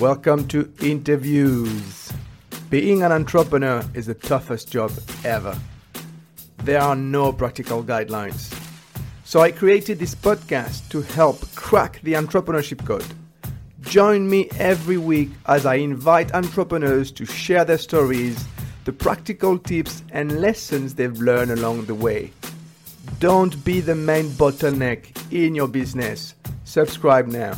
Welcome to Interviews. Being an entrepreneur is the toughest job ever. There are no practical guidelines. So I created this podcast to help crack the entrepreneurship code. Join me every week as I invite entrepreneurs to share their stories, the practical tips and lessons they've learned along the way. Don't be the main bottleneck in your business. Subscribe now.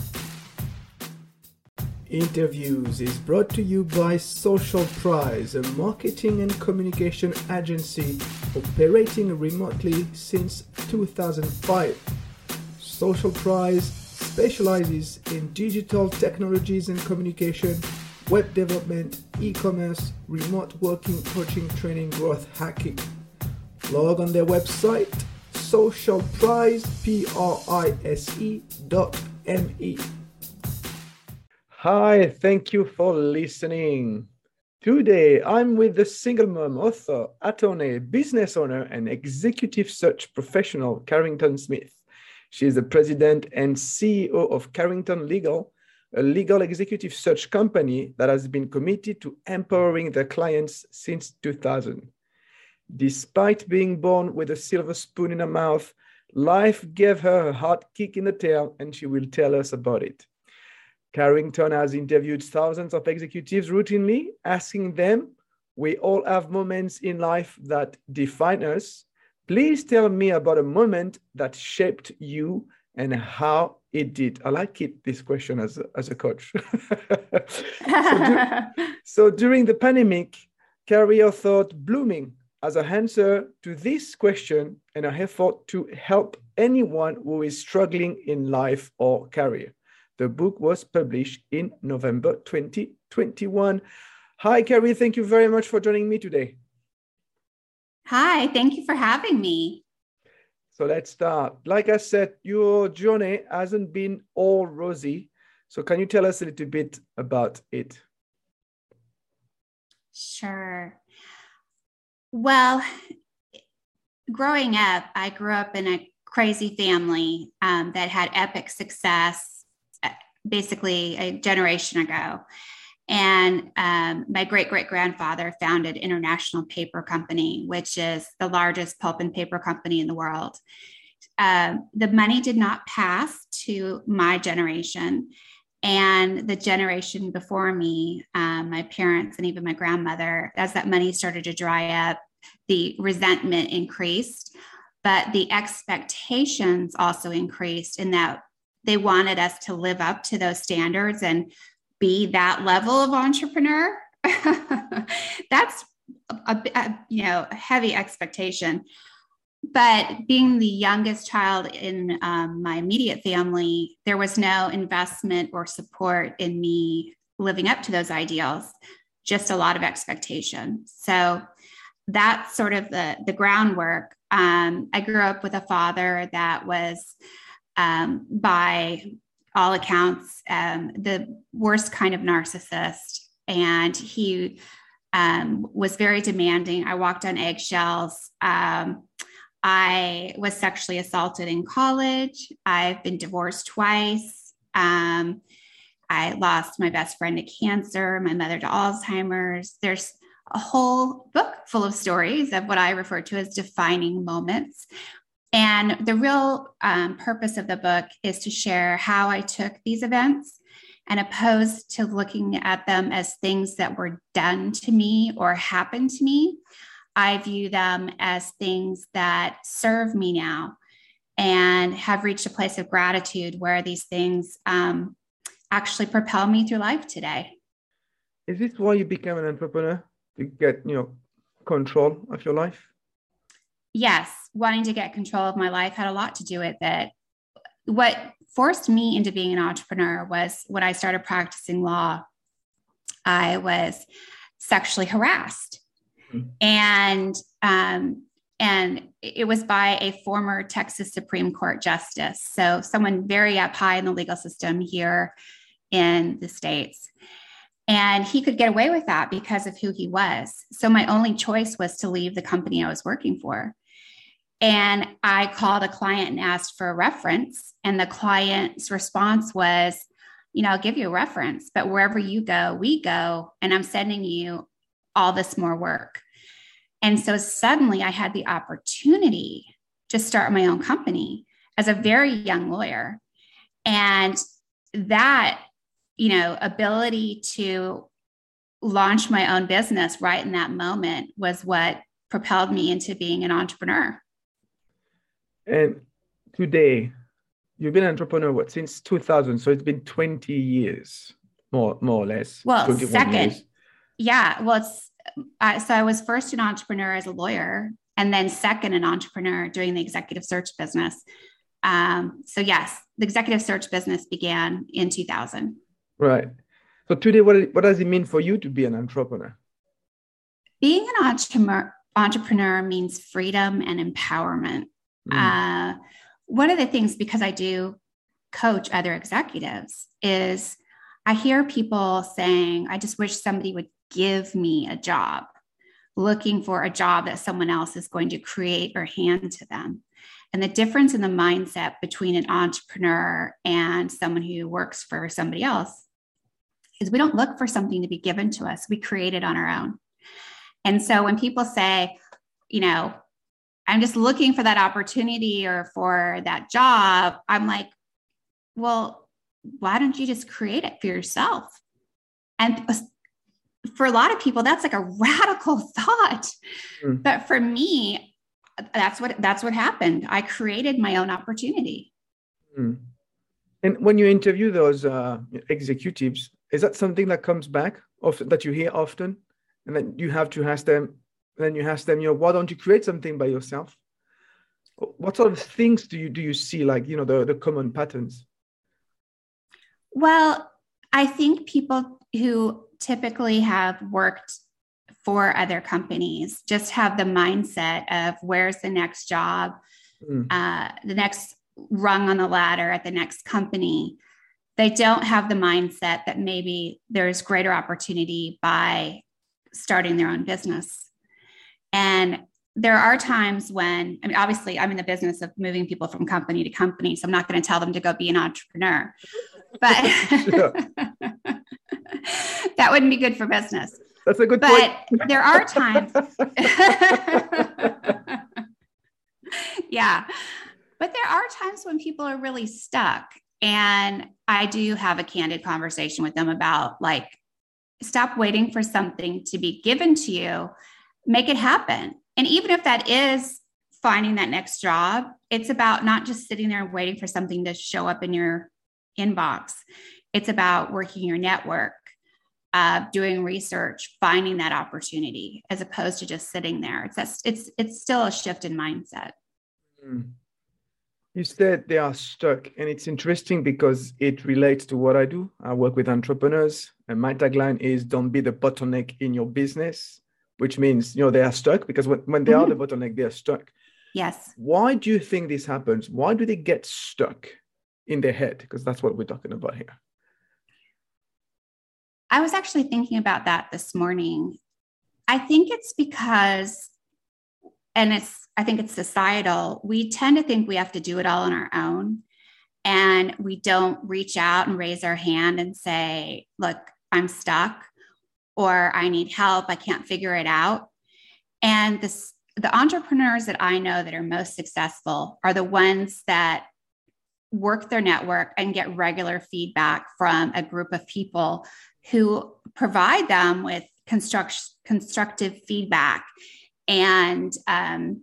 Interviews is brought to you by Social Prize, a marketing and communication agency operating remotely since 2005. Social Prize specializes in digital technologies and communication, web development, e commerce, remote working, coaching, training, growth hacking. Log on their website socialprize, dot M-E. Hi, thank you for listening. Today, I'm with the single mom, author, attorney, business owner, and executive search professional, Carrington Smith. She is the president and CEO of Carrington Legal, a legal executive search company that has been committed to empowering their clients since 2000. Despite being born with a silver spoon in her mouth, life gave her a hard kick in the tail, and she will tell us about it. Carrington has interviewed thousands of executives routinely, asking them, We all have moments in life that define us. Please tell me about a moment that shaped you and how it did. I like it, this question as a, as a coach. so, do, so, during the pandemic, Carrier thought blooming as an answer to this question and an effort to help anyone who is struggling in life or career. The book was published in November 2021. Hi, Carrie. Thank you very much for joining me today. Hi, thank you for having me. So let's start. Like I said, your journey hasn't been all rosy. So can you tell us a little bit about it? Sure. Well, growing up, I grew up in a crazy family um, that had epic success basically a generation ago. And um, my great great grandfather founded International Paper Company, which is the largest pulp and paper company in the world. Um, the money did not pass to my generation. And the generation before me, um, my parents and even my grandmother, as that money started to dry up, the resentment increased, but the expectations also increased in that they wanted us to live up to those standards and be that level of entrepreneur. That's a, a, you know heavy expectation. But being the youngest child in um, my immediate family, there was no investment or support in me living up to those ideals. Just a lot of expectation. So that's sort of the the groundwork. Um, I grew up with a father that was um, by all accounts, um, the worst kind of narcissist. And he um, was very demanding. I walked on eggshells. Um, I was sexually assaulted in college. I've been divorced twice. Um, I lost my best friend to cancer, my mother to Alzheimer's. There's a whole book full of stories of what I refer to as defining moments and the real um, purpose of the book is to share how I took these events and opposed to looking at them as things that were done to me or happened to me. I view them as things that serve me now and have reached a place of gratitude where these things um, actually propel me through life today. Is this why you became an entrepreneur to get you know control of your life? Yes, wanting to get control of my life had a lot to do with it. What forced me into being an entrepreneur was when I started practicing law, I was sexually harassed. Mm-hmm. And um, and it was by a former Texas Supreme Court justice. So, someone very up high in the legal system here in the States. And he could get away with that because of who he was. So, my only choice was to leave the company I was working for. And I called a client and asked for a reference. And the client's response was, you know, I'll give you a reference, but wherever you go, we go, and I'm sending you all this more work. And so suddenly I had the opportunity to start my own company as a very young lawyer. And that, you know, ability to launch my own business right in that moment was what propelled me into being an entrepreneur. And today, you've been an entrepreneur what since 2000, so it's been 20 years, more more or less. Well, second, years. yeah. Well, it's uh, so I was first an entrepreneur as a lawyer, and then second an entrepreneur doing the executive search business. Um, so yes, the executive search business began in 2000. Right. So today, what, what does it mean for you to be an entrepreneur? Being an entrepreneur, entrepreneur means freedom and empowerment. Mm. Uh, one of the things, because I do coach other executives, is I hear people saying, I just wish somebody would give me a job, looking for a job that someone else is going to create or hand to them. And the difference in the mindset between an entrepreneur and someone who works for somebody else is we don't look for something to be given to us, we create it on our own. And so when people say, you know, I'm just looking for that opportunity or for that job, I'm like, well, why don't you just create it for yourself? And for a lot of people, that's like a radical thought. Mm. But for me, that's what that's what happened. I created my own opportunity. Mm. And when you interview those uh, executives, is that something that comes back often that you hear often and then you have to ask them then you ask them you know why don't you create something by yourself what sort of things do you do you see like you know the, the common patterns well i think people who typically have worked for other companies just have the mindset of where's the next job mm. uh, the next rung on the ladder at the next company they don't have the mindset that maybe there's greater opportunity by starting their own business. And there are times when, I mean, obviously, I'm in the business of moving people from company to company. So I'm not going to tell them to go be an entrepreneur, but that wouldn't be good for business. That's a good but point. there are times. yeah. But there are times when people are really stuck and I do have a candid conversation with them about like, stop waiting for something to be given to you, make it happen. And even if that is finding that next job, it's about not just sitting there waiting for something to show up in your inbox. It's about working your network, uh, doing research, finding that opportunity, as opposed to just sitting there. It's it's it's still a shift in mindset. Mm. You said they are stuck, and it's interesting because it relates to what I do. I work with entrepreneurs, and my tagline is "Don't be the bottleneck in your business," which means you know they are stuck because when, when they mm-hmm. are the mm-hmm. bottleneck, they are stuck. Yes. Why do you think this happens? Why do they get stuck in their head? Because that's what we're talking about here. I was actually thinking about that this morning. I think it's because, and it's I think it's societal. We tend to think we have to do it all on our own. And we don't reach out and raise our hand and say, look, I'm stuck or I need help. I can't figure it out. And this, the entrepreneurs that I know that are most successful are the ones that work their network and get regular feedback from a group of people who provide them with construct, constructive feedback and um,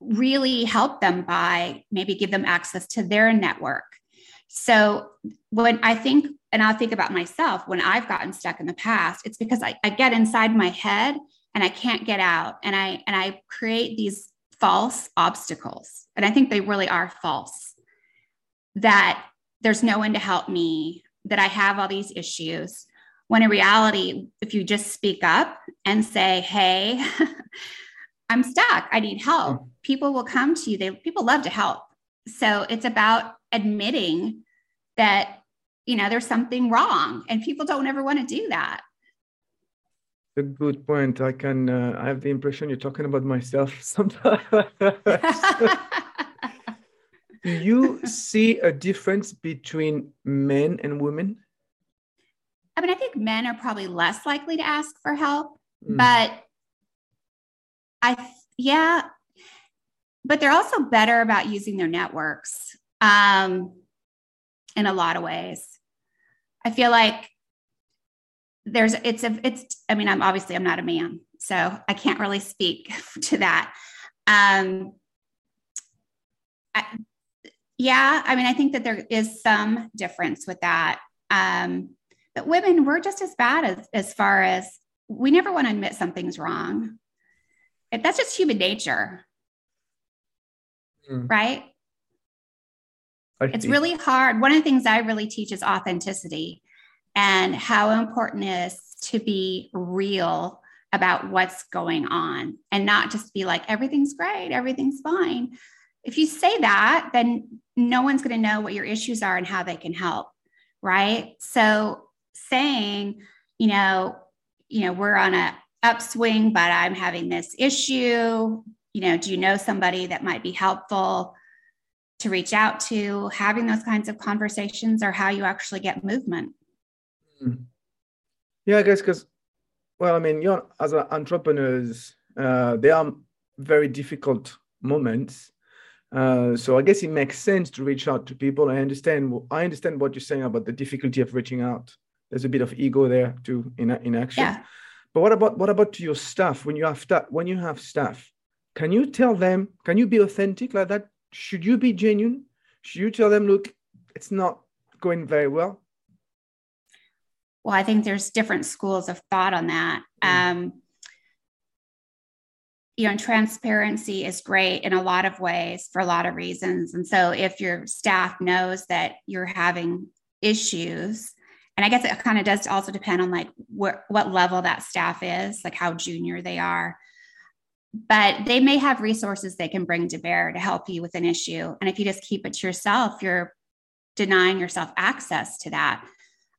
really help them by maybe give them access to their network. So when I think, and I'll think about myself when I've gotten stuck in the past, it's because I, I get inside my head and I can't get out. And I and I create these false obstacles. And I think they really are false. That there's no one to help me, that I have all these issues. When in reality, if you just speak up and say, hey, I'm stuck. I need help. Hmm. People will come to you. They people love to help. So it's about admitting that you know there's something wrong and people don't ever want to do that. A good point. I can uh, I have the impression you're talking about myself sometimes. do you see a difference between men and women? I mean, I think men are probably less likely to ask for help, mm. but I, yeah, but they're also better about using their networks um, in a lot of ways. I feel like there's, it's a, it's, I mean, I'm obviously, I'm not a man, so I can't really speak to that. Um, I, yeah, I mean, I think that there is some difference with that. Um, but women, we're just as bad as, as far as we never want to admit something's wrong. If That's just human nature. Mm. Right? It's really hard. One of the things I really teach is authenticity and how important it is to be real about what's going on and not just be like, everything's great, everything's fine. If you say that, then no one's going to know what your issues are and how they can help. Right. So saying, you know, you know, we're on a upswing, but I'm having this issue. You know, do you know somebody that might be helpful to reach out to? Having those kinds of conversations are how you actually get movement. Hmm. Yeah, I guess because, well, I mean, you know, as entrepreneurs, uh, there are very difficult moments. Uh, so I guess it makes sense to reach out to people. I understand. I understand what you're saying about the difficulty of reaching out there's a bit of ego there too in in action. Yeah. But what about what about to your staff when you have staff when you have staff? Can you tell them? Can you be authentic like that? Should you be genuine? Should you tell them, look, it's not going very well? Well, I think there's different schools of thought on that. Mm. Um, you know, transparency is great in a lot of ways for a lot of reasons. And so if your staff knows that you're having issues, and I guess it kind of does also depend on like what what level that staff is, like how junior they are. But they may have resources they can bring to bear to help you with an issue. And if you just keep it to yourself, you're denying yourself access to that.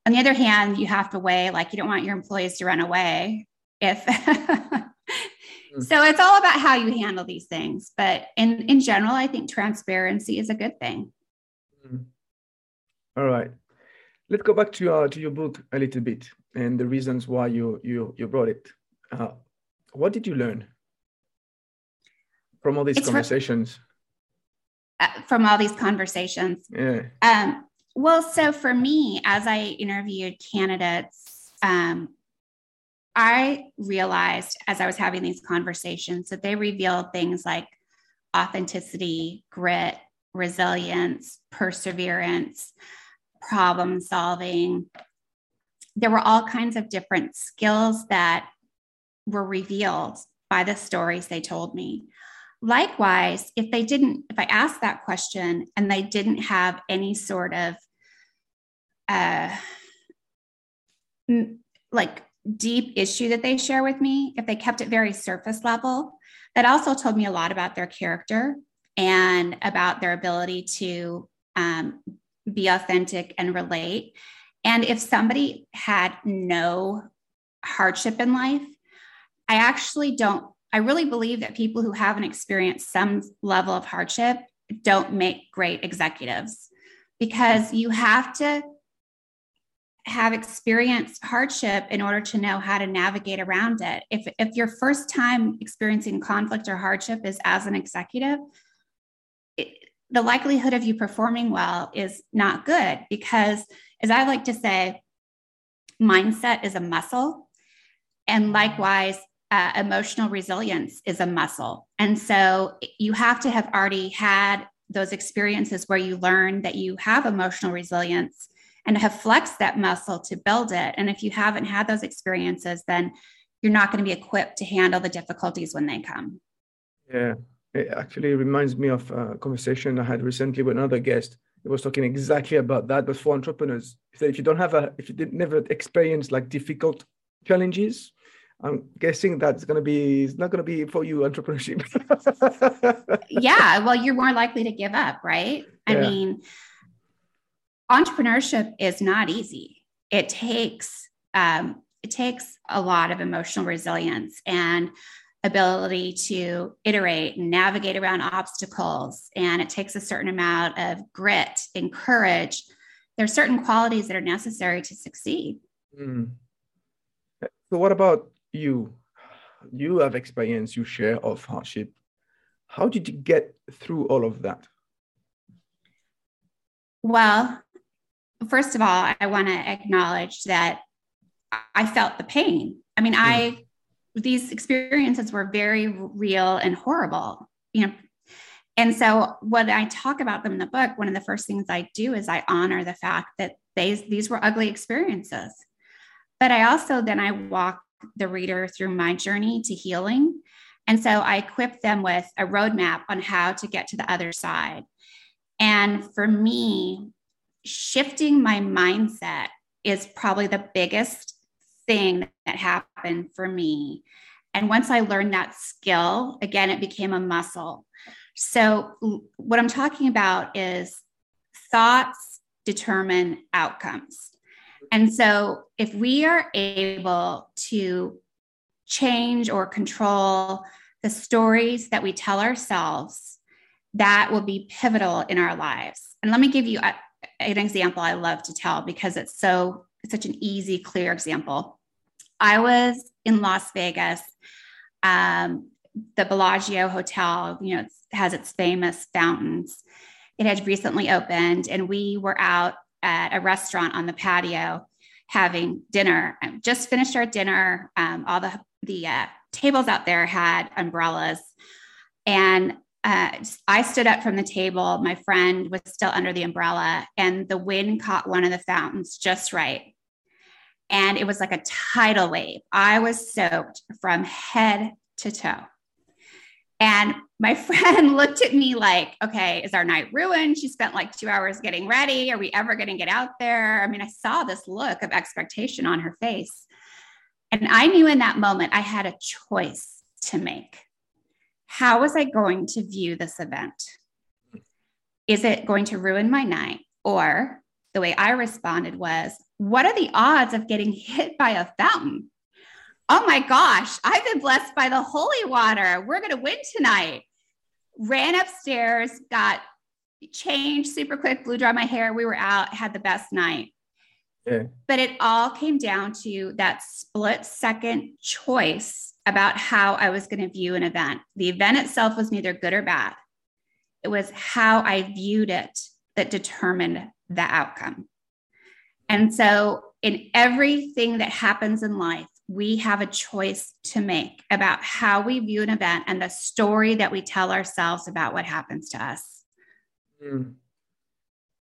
On the other hand, you have to weigh like you don't want your employees to run away if hmm. so it's all about how you handle these things but in in general i think transparency is a good thing hmm. all right let's go back to uh, to your book a little bit and the reasons why you you you brought it. Uh, what did you learn from all these it's conversations? uh, from all these conversations. Yeah. Um, well, so for me, as I interviewed candidates, um, I realized as I was having these conversations that they revealed things like authenticity, grit, resilience, perseverance, problem solving. There were all kinds of different skills that were revealed by the stories they told me. Likewise, if they didn't, if I asked that question and they didn't have any sort of uh, like deep issue that they share with me, if they kept it very surface level, that also told me a lot about their character and about their ability to um, be authentic and relate. And if somebody had no hardship in life, I actually don't, I really believe that people who haven't experienced some level of hardship don't make great executives because you have to have experienced hardship in order to know how to navigate around it. If, if your first time experiencing conflict or hardship is as an executive, the likelihood of you performing well is not good because, as I like to say, mindset is a muscle. And likewise, uh, emotional resilience is a muscle. And so you have to have already had those experiences where you learn that you have emotional resilience and have flexed that muscle to build it. And if you haven't had those experiences, then you're not going to be equipped to handle the difficulties when they come. Yeah, it actually reminds me of a conversation I had recently with another guest. He was talking exactly about that, but for entrepreneurs. If you don't have a, if you did never experience like difficult challenges, I'm guessing that's going to be, it's not going to be for you entrepreneurship. yeah. Well, you're more likely to give up, right? I yeah. mean, entrepreneurship is not easy. It takes, um, it takes a lot of emotional resilience and ability to iterate and navigate around obstacles. And it takes a certain amount of grit and courage. There are certain qualities that are necessary to succeed. Mm. So, what about you? You have experience, you share of hardship. How did you get through all of that? Well, first of all, I want to acknowledge that I felt the pain. I mean, mm. I these experiences were very real and horrible, you know. And so when I talk about them in the book, one of the first things I do is I honor the fact that they, these were ugly experiences. But I also then I walk the reader through my journey to healing. And so I equip them with a roadmap on how to get to the other side. And for me, shifting my mindset is probably the biggest thing that happened for me. And once I learned that skill, again, it became a muscle. So, what I'm talking about is thoughts determine outcomes. And so, if we are able to change or control the stories that we tell ourselves, that will be pivotal in our lives. And let me give you a, an example I love to tell because it's so it's such an easy, clear example. I was in Las Vegas. Um, the Bellagio Hotel, you know, it has its famous fountains. It had recently opened, and we were out at a restaurant on the patio having dinner. I just finished our dinner. Um, all the the uh, tables out there had umbrellas, and uh, I stood up from the table. My friend was still under the umbrella, and the wind caught one of the fountains just right. And it was like a tidal wave. I was soaked from head to toe. And my friend looked at me like, okay, is our night ruined? She spent like two hours getting ready. Are we ever going to get out there? I mean, I saw this look of expectation on her face. And I knew in that moment I had a choice to make how was I going to view this event? Is it going to ruin my night? Or the way I responded was, what are the odds of getting hit by a fountain? Oh my gosh, I've been blessed by the holy water. We're going to win tonight. Ran upstairs, got changed super quick, blew dry my hair. We were out, had the best night. Yeah. But it all came down to that split second choice about how I was going to view an event. The event itself was neither good or bad, it was how I viewed it that determined the outcome. And so, in everything that happens in life, we have a choice to make about how we view an event and the story that we tell ourselves about what happens to us. Mm.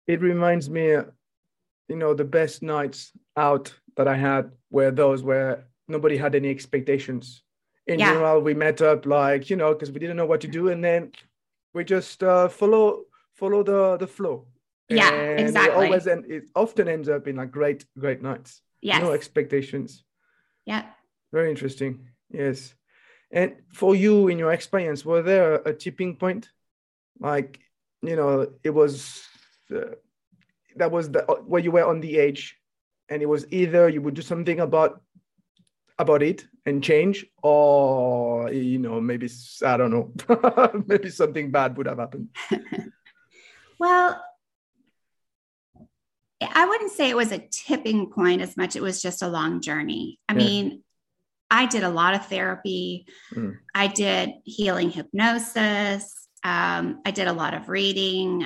It reminds me, you know, the best nights out that I had were those where nobody had any expectations. In yeah. general, we met up like you know because we didn't know what to do, and then we just uh, follow follow the the flow. Yeah, and exactly. It always and it often ends up in like great great nights. Yes. No expectations. Yeah. Very interesting. Yes. And for you, in your experience, was there a, a tipping point? Like, you know, it was uh, that was the where you were on the edge, and it was either you would do something about about it and change or you know maybe i don't know maybe something bad would have happened well i wouldn't say it was a tipping point as much it was just a long journey i yeah. mean i did a lot of therapy mm. i did healing hypnosis um, i did a lot of reading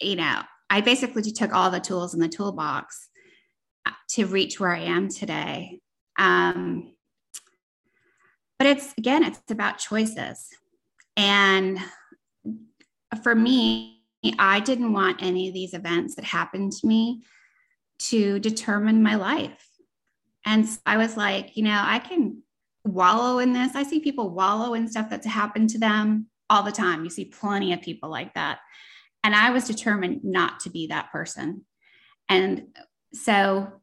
you know i basically took all the tools in the toolbox uh, to reach where i am today um, but it's again, it's about choices. And for me, I didn't want any of these events that happened to me to determine my life. And I was like, you know, I can wallow in this. I see people wallow in stuff that's happened to them all the time. You see plenty of people like that. And I was determined not to be that person. And so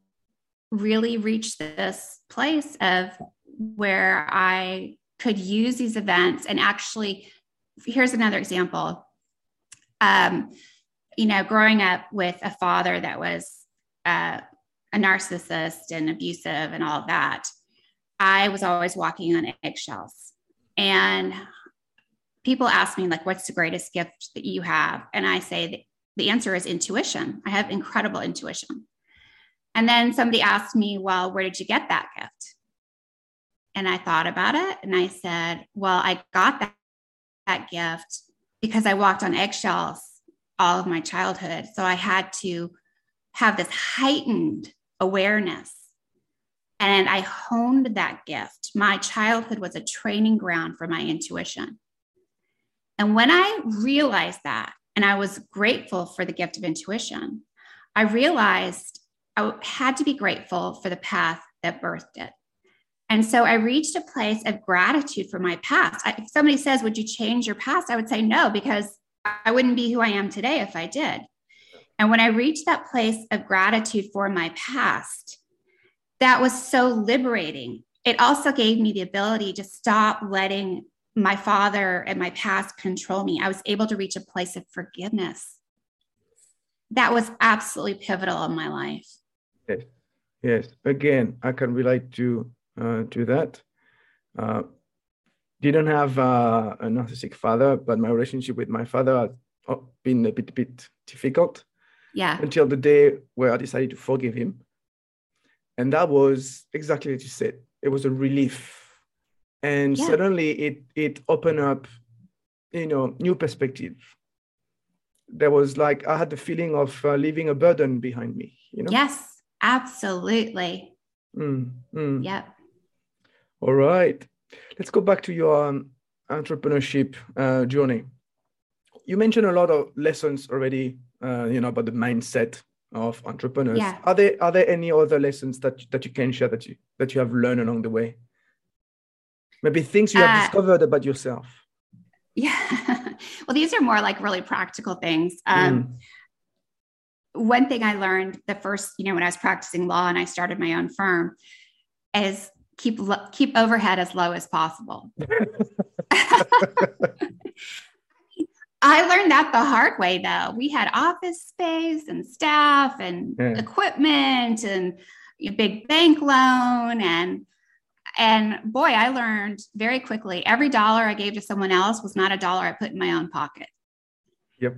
really reach this place of where I could use these events and actually, here's another example. Um, you know, growing up with a father that was uh, a narcissist and abusive and all of that, I was always walking on eggshells. And people ask me, like, what's the greatest gift that you have? And I say, the answer is intuition. I have incredible intuition. And then somebody asked me, well, where did you get that gift? And I thought about it and I said, well, I got that, that gift because I walked on eggshells all of my childhood. So I had to have this heightened awareness. And I honed that gift. My childhood was a training ground for my intuition. And when I realized that, and I was grateful for the gift of intuition, I realized I had to be grateful for the path that birthed it. And so I reached a place of gratitude for my past. I, if somebody says, Would you change your past? I would say no, because I wouldn't be who I am today if I did. And when I reached that place of gratitude for my past, that was so liberating. It also gave me the ability to stop letting my father and my past control me. I was able to reach a place of forgiveness. That was absolutely pivotal in my life. Yes, yes. Again, I can relate to uh, to that. Uh, didn't have uh, a narcissistic father, but my relationship with my father has oh, been a bit bit difficult. Yeah. Until the day where I decided to forgive him, and that was exactly what you said. It was a relief, and yeah. suddenly it it opened up, you know, new perspective. There was like I had the feeling of uh, leaving a burden behind me. You know. Yes, absolutely. Mm, mm. Yep. All right. Let's go back to your um, entrepreneurship uh, journey. You mentioned a lot of lessons already, uh, you know, about the mindset of entrepreneurs. Yeah. Are there are there any other lessons that that you can share that you that you have learned along the way? Maybe things you have uh, discovered about yourself. Yeah. well, these are more like really practical things. Um, mm one thing I learned the first, you know, when I was practicing law and I started my own firm is keep keep overhead as low as possible. I learned that the hard way though. We had office space and staff and yeah. equipment and a big bank loan and and boy, I learned very quickly every dollar I gave to someone else was not a dollar I put in my own pocket. Yep.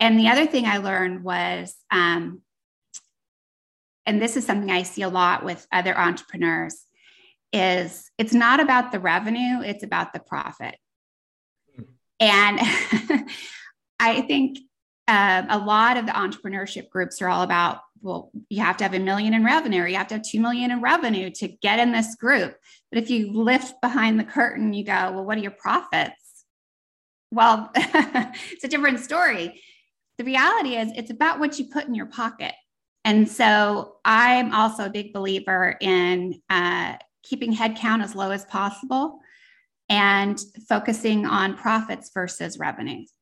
And the other thing I learned was, um, and this is something I see a lot with other entrepreneurs, is it's not about the revenue, it's about the profit. And I think uh, a lot of the entrepreneurship groups are all about, well, you have to have a million in revenue or you have to have 2 million in revenue to get in this group. But if you lift behind the curtain, you go, well, what are your profits? Well, it's a different story the reality is it's about what you put in your pocket. And so I'm also a big believer in uh, keeping headcount as low as possible and focusing on profits versus revenues.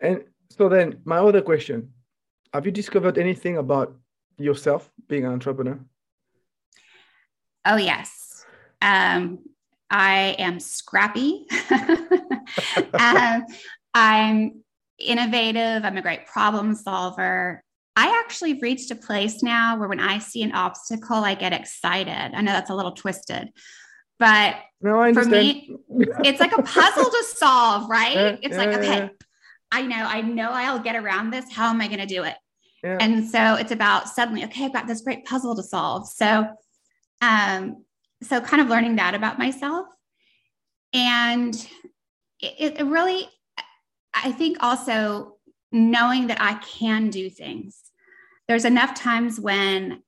And so then my other question, have you discovered anything about yourself being an entrepreneur? Oh, yes. Um, I am scrappy. um, I'm innovative. I'm a great problem solver. I actually reached a place now where when I see an obstacle, I get excited. I know that's a little twisted, but no, for me, it's like a puzzle to solve, right? It's like, okay, I know, I know I'll get around this. How am I going to do it? Yeah. And so it's about suddenly, okay, I've got this great puzzle to solve. So, um, so kind of learning that about myself. And it, it really, I think also knowing that I can do things. There's enough times when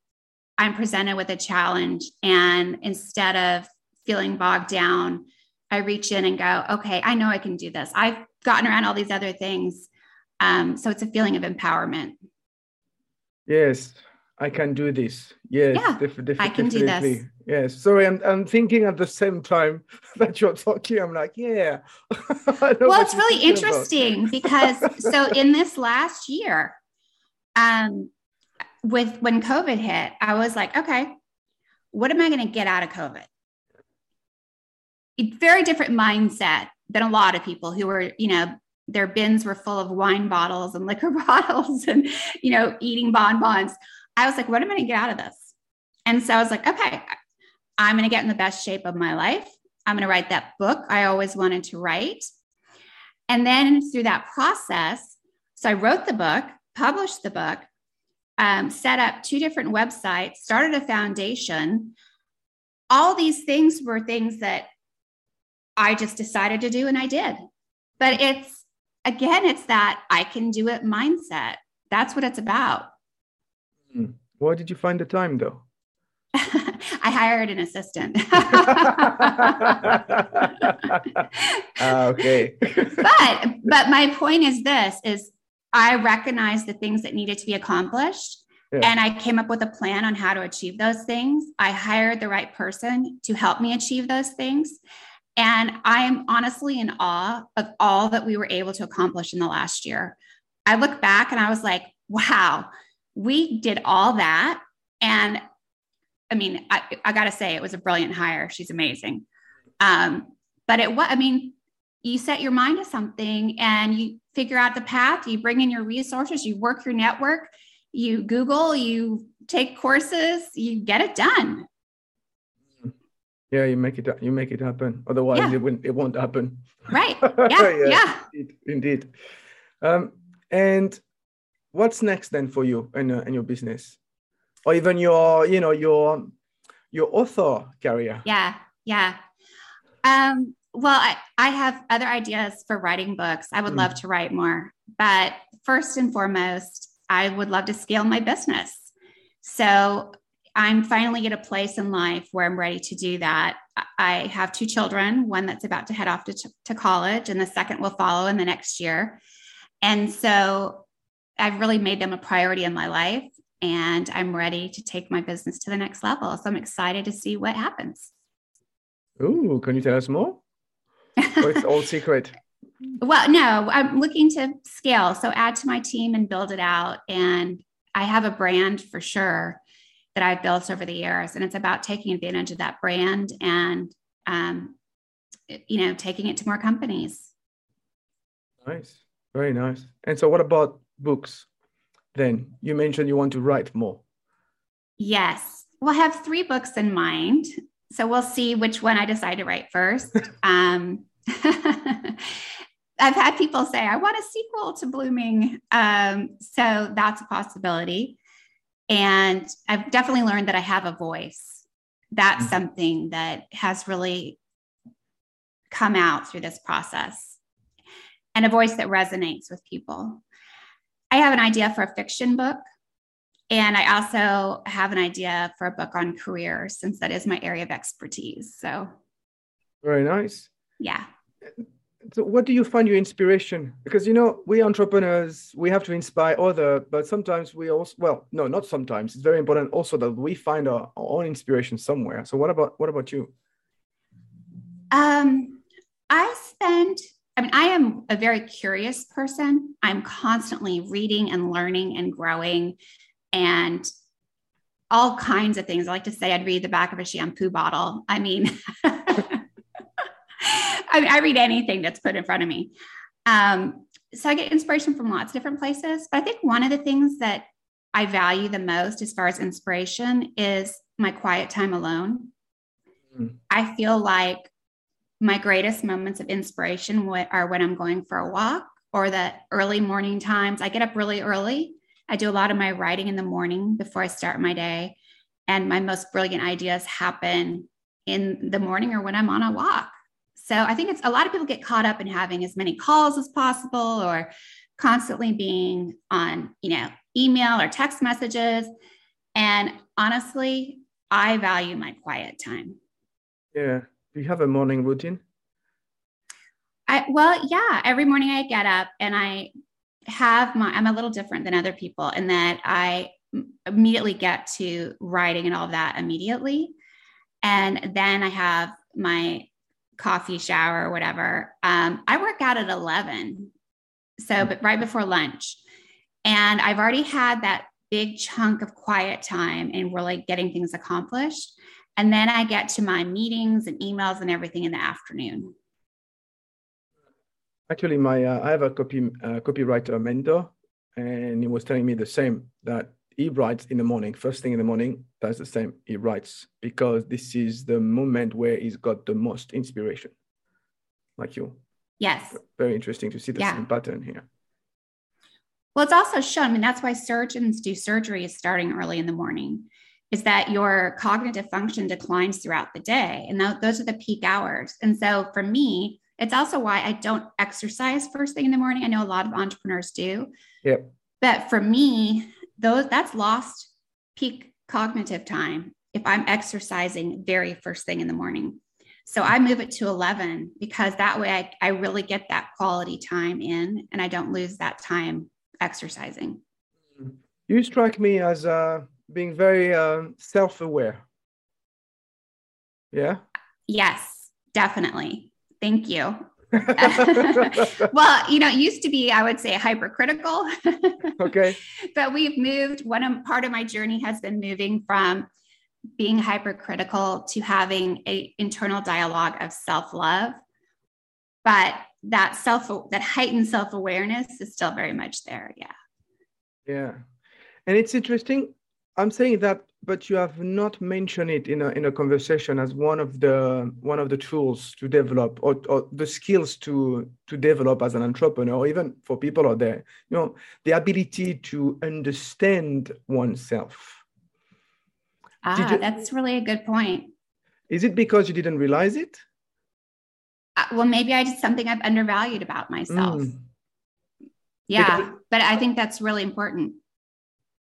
I'm presented with a challenge, and instead of feeling bogged down, I reach in and go, okay, I know I can do this. I've gotten around all these other things. Um, so it's a feeling of empowerment. Yes, I can do this. Yes, yeah, def- def- I can definitely. do this. Yes. Sorry, I'm, I'm thinking at the same time that you're talking. I'm like, yeah. well, it's really interesting because so in this last year, um, with when COVID hit, I was like, okay, what am I going to get out of COVID? A very different mindset than a lot of people who were, you know, their bins were full of wine bottles and liquor bottles and, you know, eating bonbons. I was like, what am I going to get out of this? And so I was like, okay, I'm going to get in the best shape of my life. I'm going to write that book I always wanted to write. And then through that process, so I wrote the book, published the book, um, set up two different websites, started a foundation. All these things were things that I just decided to do and I did. But it's again, it's that I can do it mindset. That's what it's about. Hmm. Where did you find the time though? I hired an assistant. uh, okay. but but my point is this is I recognized the things that needed to be accomplished yeah. and I came up with a plan on how to achieve those things. I hired the right person to help me achieve those things. And I am honestly in awe of all that we were able to accomplish in the last year. I look back and I was like, wow, we did all that. And I mean, I, I got to say, it was a brilliant hire. She's amazing. Um, but it was, I mean, you set your mind to something and you figure out the path, you bring in your resources, you work your network, you Google, you take courses, you get it done. Yeah, you make it you make it happen. Otherwise, yeah. it won't it won't happen. Right. Yeah. yeah, yeah. Indeed. indeed. Um, and what's next then for you and uh, in your business? or even your you know your your author career yeah yeah um, well I, I have other ideas for writing books i would mm. love to write more but first and foremost i would love to scale my business so i'm finally at a place in life where i'm ready to do that i have two children one that's about to head off to, to college and the second will follow in the next year and so I've really made them a priority in my life and I'm ready to take my business to the next level. So I'm excited to see what happens. Ooh, can you tell us more? Or it's all secret? Well, no, I'm looking to scale. So add to my team and build it out. And I have a brand for sure that I've built over the years. And it's about taking advantage of that brand and, um, you know, taking it to more companies. Nice. Very nice. And so, what about books? then you mentioned you want to write more. Yes. Well, I have three books in mind. So we'll see which one I decide to write first. um, I've had people say, I want a sequel to Blooming. Um, so that's a possibility. And I've definitely learned that I have a voice. That's mm-hmm. something that has really come out through this process and a voice that resonates with people. I have an idea for a fiction book. And I also have an idea for a book on career since that is my area of expertise. So, very nice. Yeah. So, what do you find your inspiration? Because you know, we entrepreneurs, we have to inspire other, but sometimes we also, well, no, not sometimes. It's very important also that we find our, our own inspiration somewhere. So, what about what about you? Um, I spend I mean, I am a very curious person. I'm constantly reading and learning and growing and all kinds of things. I like to say I'd read the back of a shampoo bottle. I mean, I, mean I read anything that's put in front of me. Um, so I get inspiration from lots of different places. But I think one of the things that I value the most as far as inspiration is my quiet time alone. Mm. I feel like my greatest moments of inspiration are when I'm going for a walk or the early morning times. I get up really early. I do a lot of my writing in the morning before I start my day. And my most brilliant ideas happen in the morning or when I'm on a walk. So I think it's a lot of people get caught up in having as many calls as possible or constantly being on, you know, email or text messages. And honestly, I value my quiet time. Yeah. Do you have a morning routine? I well, yeah. Every morning I get up and I have my. I'm a little different than other people in that I immediately get to writing and all of that immediately, and then I have my coffee shower or whatever. Um, I work out at eleven, so but right before lunch, and I've already had that big chunk of quiet time and really getting things accomplished. And then I get to my meetings and emails and everything in the afternoon. Actually, my uh, I have a copy uh, copywriter mentor, and he was telling me the same that he writes in the morning, first thing in the morning, that's the same. He writes because this is the moment where he's got the most inspiration, like you. Yes. Very interesting to see the Yeah. same pattern here. Well, it's also shown, I mean, that's why surgeons do surgery starting early in the morning, is that your cognitive function declines throughout the day. And tho- those are the peak hours. And so for me, it's also why I don't exercise first thing in the morning. I know a lot of entrepreneurs do. Yep. But for me, those that's lost peak cognitive time if I'm exercising very first thing in the morning. So I move it to 11 because that way I, I really get that quality time in and I don't lose that time exercising. You strike me as uh, being very uh, self-aware. Yeah. Yes, definitely. Thank you. well, you know, it used to be, I would say, hypercritical, okay. but we've moved. One of, part of my journey has been moving from being hypercritical to having a internal dialogue of self-love. But that self, that heightened self-awareness is still very much there. Yeah. Yeah. And it's interesting. I'm saying that, but you have not mentioned it in a in a conversation as one of the one of the tools to develop or, or the skills to to develop as an entrepreneur, or even for people out there. You know, the ability to understand oneself. Ah, you- that's really a good point. Is it because you didn't realize it? Uh, well, maybe I did something I've undervalued about myself. Mm. Yeah, Because- but I think that's really important.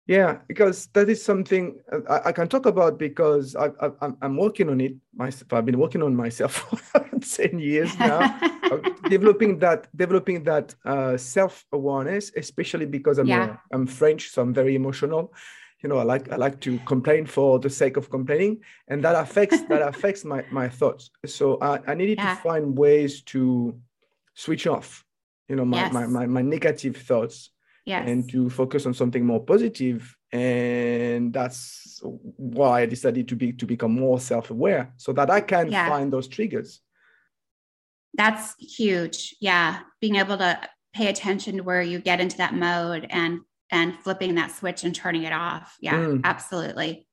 Yeah, because that is something uh, I, I can talk about because I, I, I'm, I'm working on it myself. I've been working on myself for 10 years now. developing that developing that uh, self-awareness especially because i'm Yeah. uh, i'm french so i'm very emotional you know i like i like to complain for the sake of complaining and that affects that affects my my thoughts so i, I needed Yeah. to find ways to switch off you know my, my, my my negative thoughts yes. and to focus on something more positive and that's why i decided to be to become more self-aware so that i can Yeah. find those triggers That's huge. Yeah. Being able to pay attention to where you get into that mode and and flipping that switch and turning it off. Yeah, Mm. absolutely.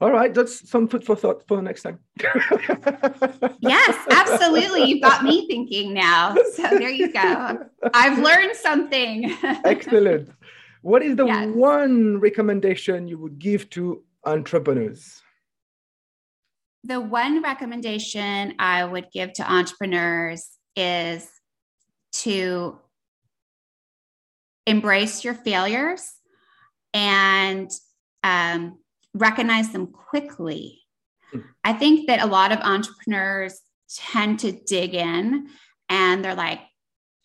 All right, that's some food for thought for next time. Yes, absolutely. You've got me thinking now. So there you go. I've learned something. Excellent. What is the Yes. one recommendation you would give to entrepreneurs? the one recommendation I would give to entrepreneurs is to embrace your failures and um, recognize them quickly. Hmm. I think that a lot of entrepreneurs tend to dig in and they're like,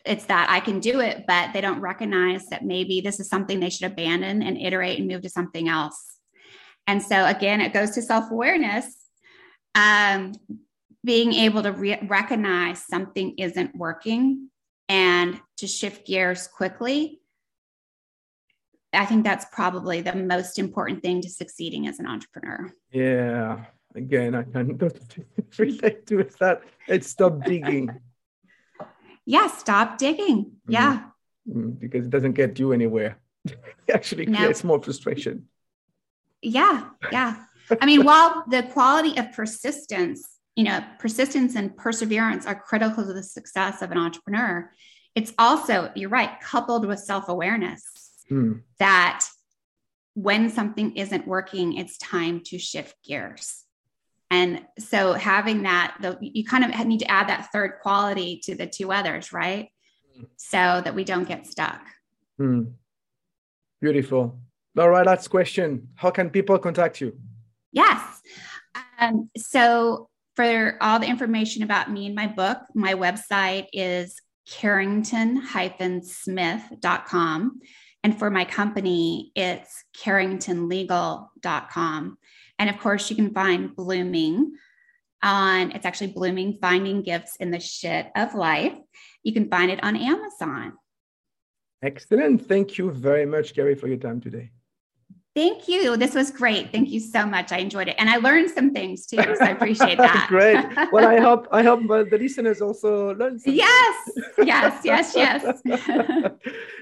it's that I can do it, but they don't recognize that maybe this is something they should abandon and iterate and move to something else. And so, again, it goes to self awareness um, being able to re- recognize something isn't working and to shift gears quickly. I think that's probably the most important thing to succeeding as an entrepreneur. Yeah, again, I can relate to that. It's stop digging Yeah, stop digging. Yeah, mm, because it doesn't get you anywhere. it actually No. creates more frustration. yeah, yeah. I mean, while the quality of persistence, you know, persistence and perseverance are critical to the success of an entrepreneur, it's also, you're right, coupled with self awareness. Mm, that when something isn't working, it's time to shift gears. And so having that, the, you kind of need to add that third quality to the two others, right? So that we don't get stuck. mm. Beautiful. All right, last question. How can people contact you? Yes. Um, so for all the information about me and my book, my website is carrington-smith.com. And for my company, it's carringtonlegal.com. And of course, you can find Blooming on, it's actually Blooming Finding Gifts in the Shit of Life. You can find it on Amazon. Excellent. Thank you very much, Gary, for your time today. Thank you. This was great. Thank you so much. I enjoyed it, and I learned some things too. So I appreciate that. great. Well, I hope I hope uh, the listeners also learned. Something. Yes. Yes. Yes. Yes.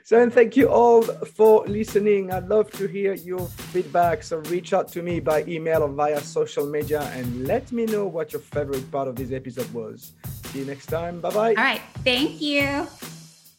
so, and thank you all for listening. I'd love to hear your feedback. So, reach out to me by email or via social media, and let me know what your favorite part of this episode was. See you next time. Bye bye. All right. Thank you.